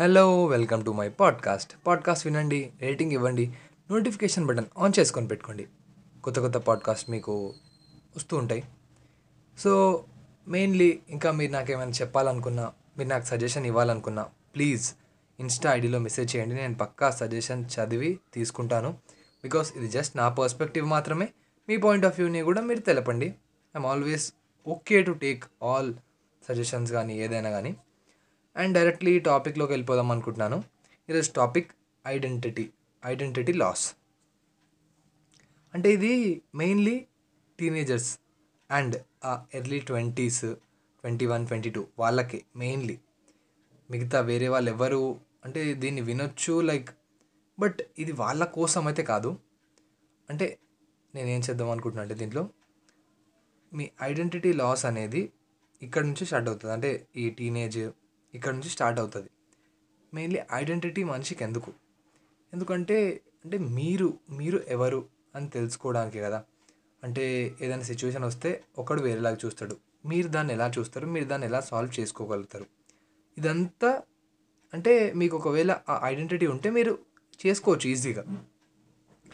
Hello welcome to my podcast podcast వినండి rating ఇవ్వండి notification button on చేసుకొని పెట్టుకోండి. కొత్త కొత్త పాడ్కాస్ట్ మీకు వస్తూ ఉంటాయి. సో మెయిన్లీ ఇంకా మీరు నాకు ఏమైనా చెప్పాలనుకున్నా మీరు నాకు సజెషన్ ఇవ్వాలనుకున్నా ప్లీజ్ ఇన్స్టా ఐడిలో మెసేజ్ చేయండి. నేను పక్కా సజెషన్ చదివి తీసుకుంటాను. బికాస్ ఇది జస్ట్ నా పర్స్పెక్టివ్ మాత్రమే. మీ పాయింట్ ఆఫ్ వ్యూని కూడా మీరు తెలపండి. I'm always okay to take all suggestions కానీ ఏదైనా కానీ. అండ్ డైరెక్ట్లీ టాపిక్లోకి వెళ్ళిపోదాం అనుకుంటున్నాను. ఈరోజు టాపిక్ ఐడెంటిటీ ఐడెంటిటీ లాస్ అంటే ఇది mainly teenagers and early twenties twenty one twenty two వాళ్ళకి మెయిన్లీ మిగతా వేరే వాళ్ళు ఎవరు అంటే దీన్ని వినొచ్చు లైక్ బట్ ఇది వాళ్ళ కోసం అయితే కాదు. అంటే నేనేం చేద్దాం అనుకుంటున్నా అంటే దీంట్లో మీ ఐడెంటిటీ లాస్ అనేది ఇక్కడ నుంచి స్టార్ట్ అవుతుంది. అంటే ఈ టీనేజ్ ఇక్కడ నుంచి స్టార్ట్ అవుతుంది. మెయిన్లీ ఐడెంటిటీ మనిషికి ఎందుకు ఎందుకంటే అంటే మీరు మీరు ఎవరు అని తెలుసుకోవడానికి కదా. అంటే ఏదైనా సిచ్యువేషన్ వస్తే ఒకడు వేరేలాగా చూస్తాడు. మీరు దాన్ని ఎలా చూస్తారు? మీరు దాన్ని ఎలా సాల్వ్ చేసుకోగలుగుతారు? ఇదంతా అంటే మీకు ఒకవేళ ఆ ఐడెంటిటీ ఉంటే మీరు చేసుకోవచ్చు ఈజీగా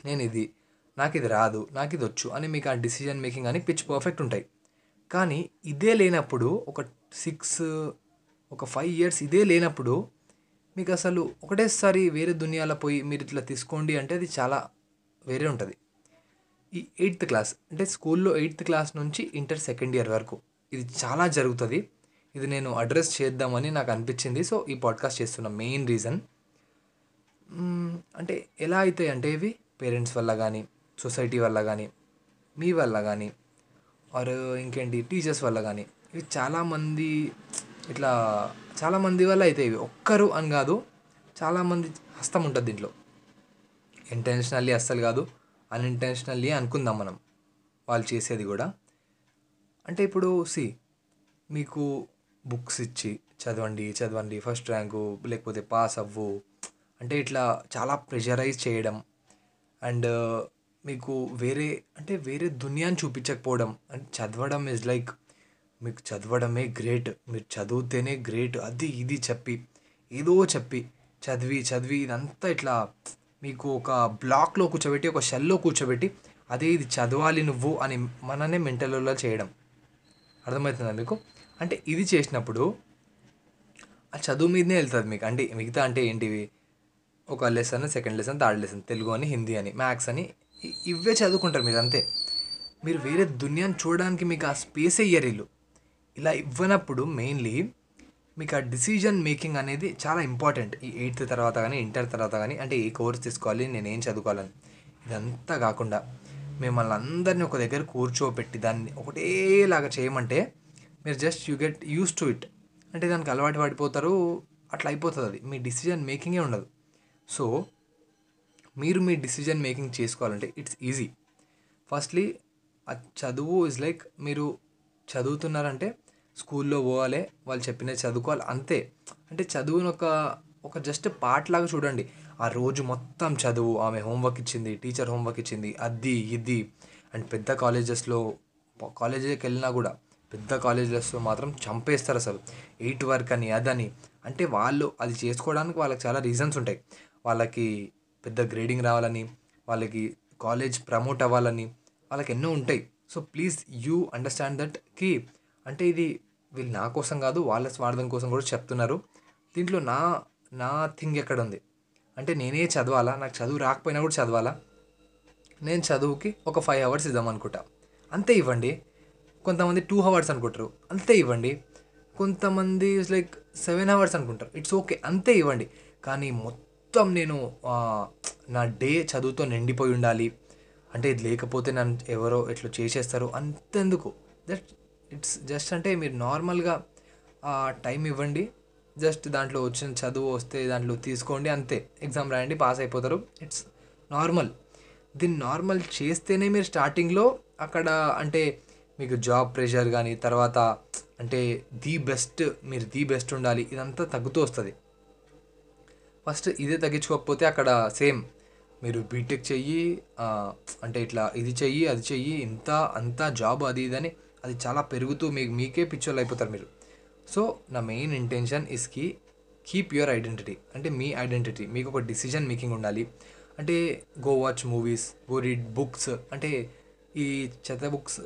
నేను ఇది నాకు ఇది రాదు నాకు ఇది వచ్చు అని మీకు ఆ డిసిజన్ మేకింగ్ అని పిచ్ పర్ఫెక్ట్ ఉంటాయి. కానీ ఇదే లేనప్పుడు ఒక సిక్స్ ఒక ఫైవ్ ఇయర్స్ ఇదే లేనప్పుడు మీకు అసలు ఒకటేసారి వేరే దునియాలో పోయి మీరు ఇట్లా తీసుకోండి అంటే అది చాలా వేరే ఉంటుంది. ఈ ఎయిత్ క్లాస్ అంటే స్కూల్లో ఎయిత్ క్లాస్ నుంచి ఇంటర్ సెకండ్ ఇయర్ వరకు ఇది చాలా జరుగుతుంది. ఇది నేను అడ్రస్ చేద్దామని నాకు అనిపించింది. సో ఈ పాడ్కాస్ట్ చేస్తున్న మెయిన్ రీజన్ అంటే ఎలా అవుతాయి అంటే ఇవి పేరెంట్స్ వల్ల కానీ సొసైటీ వల్ల కానీ మీ వల్ల కానీ ఆర్ ఇంకేంటి టీచర్స్ వల్ల కానీ ఇవి చాలామంది ఇట్లా చాలామంది వల్ల అయితే ఇవి. ఒక్కరు అని కాదు చాలామంది హస్తం ఉంటుంది దీంట్లో. ఇంటెన్షనల్లీ అస్సలు కాదు అన్ఇంటెన్షనల్లీ అనుకుందాం మనం. వాళ్ళు చేసేది కూడా. అంటే ఇప్పుడు సి మీకు బుక్స్ ఇచ్చి చదవండి చదవండి. ఫస్ట్ ర్యాంకు లేకపోతే పాస్ అవ్వు. అంటే ఇట్లా చాలా ప్రెషరైజ్ చేయడం. అండ్ మీకు వేరే అంటే వేరే దునియాని చూపించకపోవడం. అండ్ చదవడం ఇస్ లైక్ మీకు చదవడమే గ్రేట్ మీరు చదివితేనే గ్రేట్ అది ఇది చెప్పి ఏదో చెప్పి చదివి చదివి ఇదంతా ఇట్లా మీకు ఒక బ్లాక్లో కూర్చోబెట్టి ఒక షెల్లో కూర్చోబెట్టి అదే ఇది చదవాలి నువ్వు అని మననే మెంటల్లో చేయడం. అర్థమవుతుందా మీకు? అంటే ఇది చేసినప్పుడు ఆ చదువు మీదనే వెళ్తుంది మీకు. అంటే మిగతా అంటే ఏంటివి? ఒక lesson second lesson third lesson Telugu అని హిందీ అని మ్యాథ్స్ అని ఇవే చదువుకుంటారు మీరు అంతే. మీరు వేరే దునియాని చూడడానికి మీకు ఆ స్పేస్ ఇయ్యరు వీళ్ళు. ఇలా ఇవ్వనప్పుడు మెయిన్లీ మీకు ఆ డిసిజన్ మేకింగ్ అనేది చాలా ఇంపార్టెంట్ ఈ ఎయిత్ తర్వాత కానీ ఇంటర్ తర్వాత కానీ అంటే ఏ కోర్స్ తీసుకోవాలి నేను ఏం చదువుకోవాలని. ఇదంతా కాకుండా మిమ్మల్ని అందరినీ ఒక దగ్గర కూర్చోబెట్టి దాన్ని ఒకటేలాగా చేయమంటే మీరు just you get used to it అంటే దానికి అలవాటు పడిపోతారు అట్లా అయిపోతుంది అది. మీ డిసిజన్ మేకింగే ఉండదు. సో మీరు మీ డిసిజన్ మేకింగ్ చేసుకోవాలంటే ఇట్స్ ఈజీ ఫస్ట్లీ ఆ చదువు ఇస్ లైక్ మీరు చదువుతున్నారంటే స్కూల్లో పోవాలి వాళ్ళు చెప్పినవి చదువుకోవాలి అంతే. అంటే చదువుని ఒక ఒక జస్ట్ పార్ట్ లాగా చూడండి. ఆ రోజు మొత్తం చదువు ఆమె హోంవర్క్ ఇచ్చింది టీచర్ హోంవర్క్ ఇచ్చింది అది ఇది. అండ్ పెద్ద కాలేజెస్లో కాలేజీకి వెళ్ళినా కూడా పెద్ద కాలేజెస్లో మాత్రం చంపేస్తారు అసలు. ఎయిట్ వర్క్ అని అదని. అంటే వాళ్ళు అది చేసుకోవడానికి వాళ్ళకి చాలా రీజన్స్ ఉంటాయి. వాళ్ళకి పెద్ద గ్రేడింగ్ రావాలని వాళ్ళకి కాలేజ్ ప్రమోట్ అవ్వాలని వాళ్ళకి ఎన్నో ఉంటాయి. సో ప్లీజ్ యూ అండర్స్టాండ్ దట్కి అంటే ఇది వీళ్ళు నా కోసం కాదు వాళ్ళ స్వార్థం కోసం కూడా చెప్తున్నారు. దీంట్లో నా నా థింగ్ ఎక్కడ ఉంది అంటే నేనే చదవాలా? నాకు చదువు రాకపోయినా కూడా చదవాలా? నేను చదువుకి ఒక ఫైవ్ అవర్స్ ఇద్దాం అనుకుంటా. అంతే ఇవ్వండి. కొంతమంది టూ అవర్స్ అనుకుంటారు. అంతే ఇవ్వండి. కొంతమంది లైక్ సెవెన్ అవర్స్ అనుకుంటారు. ఇట్స్ ఓకే అంతే ఇవ్వండి. కానీ మొత్తం నేను నా డే చదువుతో నిండిపోయి ఉండాలి. అంటే ఇది లేకపోతే నన్ను ఎవరో ఇట్లా చేసేస్తారు అంతెందుకు. దట్ ఇట్స్ జస్ట్ అంటే మీరు నార్మల్గా టైం ఇవ్వండి. జస్ట్ దాంట్లో వచ్చిన చదువు వస్తే దాంట్లో తీసుకోండి అంతే. ఎగ్జామ్ రాయండి పాస్ అయిపోతారు. ఇట్స్ నార్మల్ దీన్ని నార్మల్ చేస్తేనే మీరు స్టార్టింగ్లో అక్కడ అంటే మీకు జాబ్ ప్రెషర్ కానీ తర్వాత అంటే ది బెస్ట్ మీరు ది బెస్ట్ ఉండాలి. ఇదంతా తగ్గుతూ వస్తుంది. ఫస్ట్ ఇదే తగ్గించుకోకపోతే అక్కడ సేమ్ మీరు బీటెక్ చెయ్యి అంటే ఇట్లా ఇది చెయ్యి అది చెయ్యి ఇంత అంతా జాబ్ అది ఇది అని అది చాలా పెరుగుతూ మీకు మీకే పిచ్చోళ్ళు అయిపోతారు మీరు. సో నా మెయిన్ ఇంటెన్షన్ ఇస్కి కీప్ యువర్ ఐడెంటిటీ అంటే మీ ఐడెంటిటీ మీకు ఒక డిసిజన్ మేకింగ్ ఉండాలి. అంటే go watch movies go read books అంటే ఈ చెత్త బుక్స్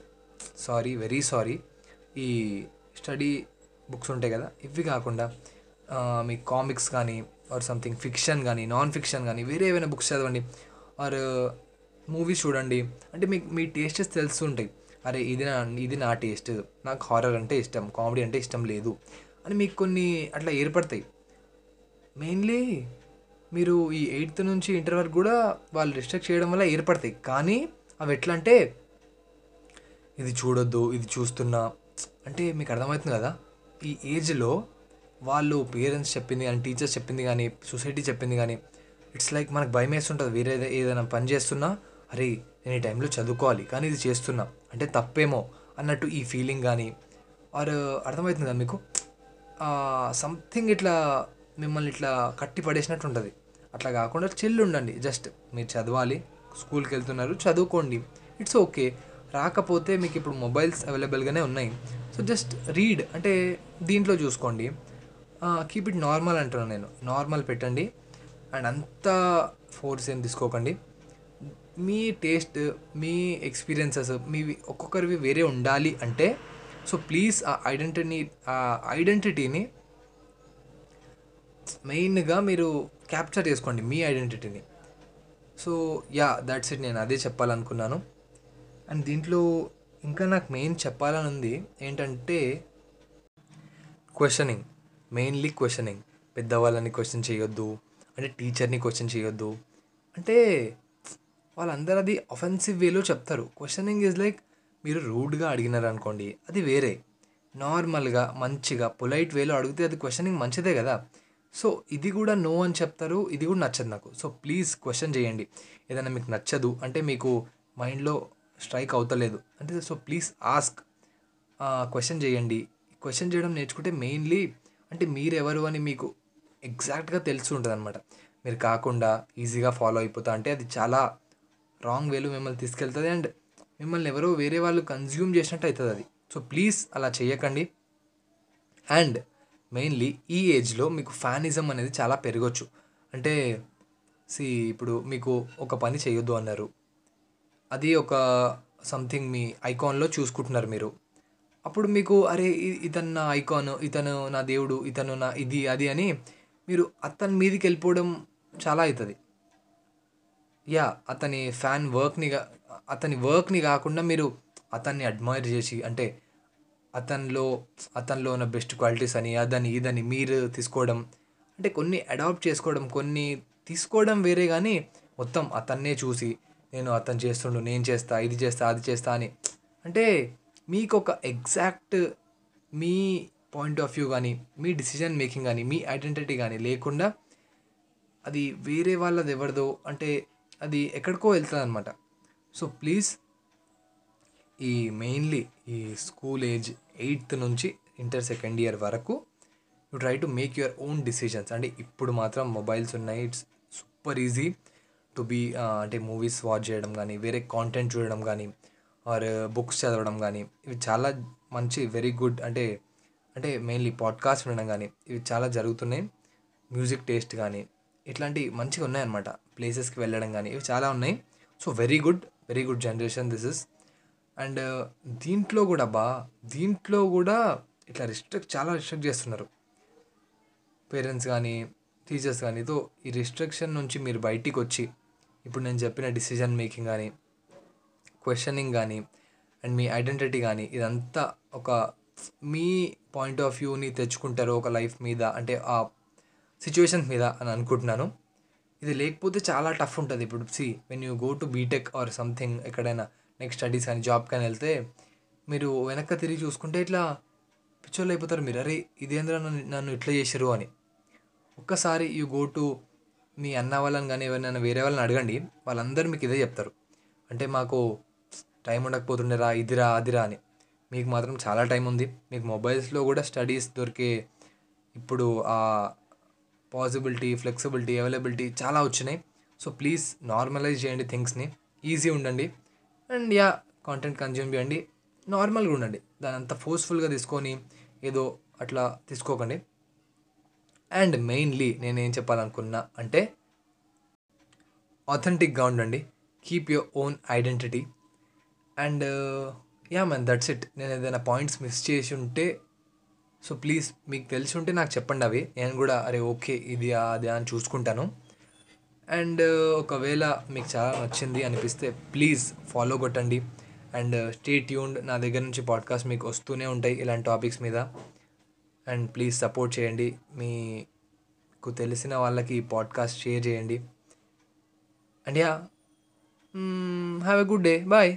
సారీ వెరీ సారీ ఈ స్టడీ బుక్స్ ఉంటాయి కదా ఇవి కాకుండా మీ కామిక్స్ కానీ ఆర్ సంథింగ్ ఫిక్షన్ కానీ నాన్ ఫిక్షన్ కానీ వేరే ఏమైనా బుక్స్ చదవండి. ఆర్ మూవీస్ చూడండి. అంటే మీకు మీ టేస్టెస్ తెలుస్తుంటాయి. అరే ఇది నా ఇది నా టేస్ట్. నాకు హారర్ అంటే ఇష్టం కామెడీ అంటే ఇష్టం లేదు అని మీకు కొన్ని అట్లా ఏర్పడతాయి. మెయిన్లీ మీరు ఈ ఎయిత్ నుంచి ఇంటర్ వరకు కూడా వాళ్ళు రిస్ట్రిక్ట్ చేయడం వల్ల ఏర్పడతాయి. కానీ అవి ఎట్లా అంటే ఇది చూడొద్దు ఇది చూస్తున్నా. అంటే మీకు అర్థమవుతుంది కదా? ఈ ఏజ్లో వాళ్ళు పేరెంట్స్ చెప్పింది కానీ టీచర్స్ చెప్పింది కానీ సొసైటీ చెప్పింది కానీ ఇట్స్ లైక్ మనకు భయం వేస్తుంటుంది వేరే ఏదైనా పని చేస్తున్నా అరే నేను ఈ టైంలో చదువుకోవాలి. కానీ ఇది చేస్తున్నా. అంటే తప్పేమో అన్నట్టు ఈ ఫీలింగ్ కానీ ఆర్ అర్థమవుతుంది కదా మీకు సంథింగ్ ఇట్లా మిమ్మల్ని ఇట్లా కట్టి పడేసినట్టు ఉంటుంది. అట్లా కాకుండా చిల్లు ఉండండి. జస్ట్ మీరు చదవాలి స్కూల్కి వెళ్తున్నారు చదువుకోండి. ఇట్స్ ఓకే రాకపోతే మీకు ఇప్పుడు మొబైల్స్ అవైలబుల్గానే ఉన్నాయి. సో జస్ట్ రీడ్ అంటే దీంట్లో చూసుకోండి. కీప్ ఇట్ నార్మల్ అంటున్నాను నేను. నార్మల్ పెట్టండి. అండ్ అంత ఫోర్స్ ఏం తీసుకోకండి. మీ టేస్ట్ మీ ఎక్స్పీరియన్సెస్ మీ ఒక్కొక్కరివి వేరే ఉండాలి అంటే సో ప్లీజ్ ఆ ఐడెంటిటీని ఆ ఐడెంటిటీని మెయిన్గా మీరు క్యాప్చర్ చేసుకోండి మీ ఐడెంటిటీని సో యా దాట్స్ ఇట్ నేను అదే చెప్పాలనుకున్నాను. అండ్ దీంట్లో ఇంకా నాకు మెయిన్ చెప్పాలని ఉంది ఏంటంటే క్వశ్చనింగ్ మెయిన్లీ క్వశ్చనింగ్ పెద్దవాళ్ళని క్వశ్చన్ చేయొద్దు. అంటే టీచర్ని క్వశ్చన్ చేయొద్దు. అంటే వాళ్ళందరూ అది అఫెన్సివ్ వేలో చెప్తారు. క్వశ్చనింగ్ ఈజ్ లైక్ మీరు రూడ్గా అడిగినారు అనుకోండి అది వేరే. నార్మల్గా మంచిగా పొలైట్ వేలో అడిగితే అది క్వశ్చనింగ్ మంచిదే కదా. సో ఇది కూడా నో అని చెప్తారు ఇది కూడా నచ్చదు నాకు. సో ప్లీజ్ క్వశ్చన్ చేయండి. ఏదైనా మీకు నచ్చదు అంటే మీకు మైండ్లో స్ట్రైక్ అవుతలేదు అంటే సో ప్లీజ్ ఆస్క్ క్వశ్చన్ చేయండి. క్వశ్చన్ చేయడం నేర్చుకుంటే మెయిన్లీ అంటే మీరెవరు అని మీకు ఎగ్జాక్ట్గా తెలిసి ఉంటుంది అనమాట మీరు కాకుండా ఈజీగా ఫాలో అయిపోతా అంటే అది చాలా రాంగ్ వేలో మిమ్మల్ని తీసుకెళ్తుంది అండ్ మిమ్మల్ని ఎవరో వేరే వాళ్ళు కన్జ్యూమ్ చేసినట్టు అవుతుంది అది. సో ప్లీజ్ అలా చేయకండి అండ్ మెయిన్లీ ఈ ఏజ్లో మీకు ఫ్యానిజం అనేది చాలా పెరగచ్చు. అంటే సి ఇప్పుడు మీకు ఒక పని చేయొద్దు అన్నారు. అది ఒక సంథింగ్ మీ ఐకాన్లో చూసుకుంటున్నారు మీరు. అప్పుడు మీకు అరే ఇతను నా ఐకాన్ ఇతను నా దేవుడు ఇతను నా ఇది అది అని మీరు అతని మీదకి వెళ్ళిపోవడం చాలా అవుతుంది యా అతని ఫ్యాన్ వర్క్ని అతని వర్క్ని కాకుండా మీరు అతన్ని అడ్మైర్ చేసి అంటే అతనిలో అతనిలో ఉన్న బెస్ట్ క్వాలిటీస్ అని అదని ఇదని మీరు తీసుకోవడం అంటే కొన్ని అడాప్ట్ చేసుకోవడం కొన్ని తీసుకోవడం వేరే కానీ మొత్తం అతన్నే చూసి నేను అతను చేస్తుండు నేను చేస్తా ఇది చేస్తా అది చేస్తా అని. అంటే మీకు ఒక ఎగ్జాక్ట్ మీ పాయింట్ ఆఫ్ వ్యూ కానీ మీ డిసిజన్ మేకింగ్ కానీ మీ ఐడెంటిటీ కానీ లేకుండా అది వేరే వాళ్ళది ఎవరిదో అంటే అది ఎక్కడికో వెళ్తుంది అనమాట సో ప్లీజ్ ఈ మెయిన్లీ ఈ స్కూల్ ఏజ్ ఎయిత్ నుంచి ఇంటర్ సెకండ్ ఇయర్ వరకు you try to make your own decisions అంటే ఇప్పుడు మాత్రం మొబైల్స్ ఉన్నాయి. It's super easy to be అంటే మూవీస్ వాచ్ చేయడం కానీ వేరే కాంటెంట్ చూడడం కానీ ఆర్ బుక్స్ చదవడం కానీ ఇవి చాలా మంచి వెరీ గుడ్ అంటే అంటే మెయిన్లీ పాడ్కాస్ట్ వినడం కానీ ఇవి చాలా జరుగుతున్నాయి. మ్యూజిక్ టేస్ట్ కానీ ఇట్లాంటి మంచిగా ఉన్నాయన్నమాట. ప్లేసెస్కి వెళ్ళడం కానీ ఇవి చాలా ఉన్నాయి. So very good very good generation this is and దీంట్లో కూడా బా దీంట్లో కూడా ఇట్లా రిస్ట్రిక్ట్ చాలా రిస్ట్రిక్ట్ చేస్తున్నారు. పేరెంట్స్ కానీ టీచర్స్ కానీ తో ఈ రిస్ట్రిక్షన్ నుంచి మీరు బయటికి వచ్చి ఇప్పుడు నేను చెప్పిన డిసిజన్ మేకింగ్ కానీ క్వశ్చనింగ్ కానీ అండ్ మీ ఐడెంటిటీ కానీ ఇదంతా ఒక మీ పాయింట్ ఆఫ్ వ్యూని తెచ్చుకుంటారు ఒక లైఫ్ మీద. అంటే ఆ సిచ్యువేషన్స్ మీద అని అనుకుంటున్నాను. ఇది లేకపోతే చాలా టఫ్ ఉంటుంది. ఇప్పుడు see when you go to BTech or something ఎక్కడైనా నెక్స్ట్ స్టడీస్ కానీ జాబ్ కానీ వెళ్తే మీరు వెనక్కి తిరిగి చూసుకుంటే ఇట్లా పిచ్చోళ్ళు అయిపోతారు. మీరు అరే ఇదేంద్ర నన్ను నన్ను ఇట్లా చేశారు అని. ఒక్కసారి యూ గో టు మీ అన్న వాళ్ళని కానీ ఎవరినైనా వేరే వాళ్ళని అడగండి. వాళ్ళందరూ మీకు ఇదే చెప్తారు. అంటే మాకు టైం ఉండకపోతుండేరా ఇదిరా అదిరా అని. మీకు మాత్రం చాలా టైం ఉంది. మీకు మొబైల్స్లో కూడా స్టడీస్ దొరికే ఇప్పుడు ఆ పాసిబిలిటీ ఫ్లెక్సిబిలిటీ అవైలబిలిటీ చాలా వచ్చినాయి. సో ప్లీజ్ నార్మలైజ్ చేయండి థింగ్స్ని. ఈజీ ఉండండి. అండ్ యా కాంటెంట్ కన్జ్యూమ్ చేయండి. నార్మల్గా ఉండండి. దాని అంత ఫోర్స్ఫుల్గా తీసుకొని ఏదో అట్లా తీసుకోకండి. అండ్ మెయిన్లీ నేనేం చెప్పాలనుకున్నా అంటే ఆథెంటిక్గా ఉండండి. Keep your own identity and yeah man that's it నేను ఏదైనా పాయింట్స్ మిస్ చేసి ఉంటే సో ప్లీజ్ మీకు తెలిసి ఉంటే నాకు చెప్పండి అవి. నేను కూడా అరే ఓకే ఇది అది అని చూసుకుంటాను. అండ్ ఒకవేళ మీకు చాలా నచ్చింది అనిపిస్తే ప్లీజ్ ఫాలో కొట్టండి. And stay tuned. నా దగ్గర నుంచి పాడ్కాస్ట్ మీకు వస్తూనే ఉంటాయి ఇలాంటి టాపిక్స్ మీద. అండ్ ప్లీజ్ సపోర్ట్ చేయండి. మీకు తెలిసిన వాళ్ళకి ఈ పాడ్కాస్ట్ షేర్ చేయండి. And yeah have a good day. Bye.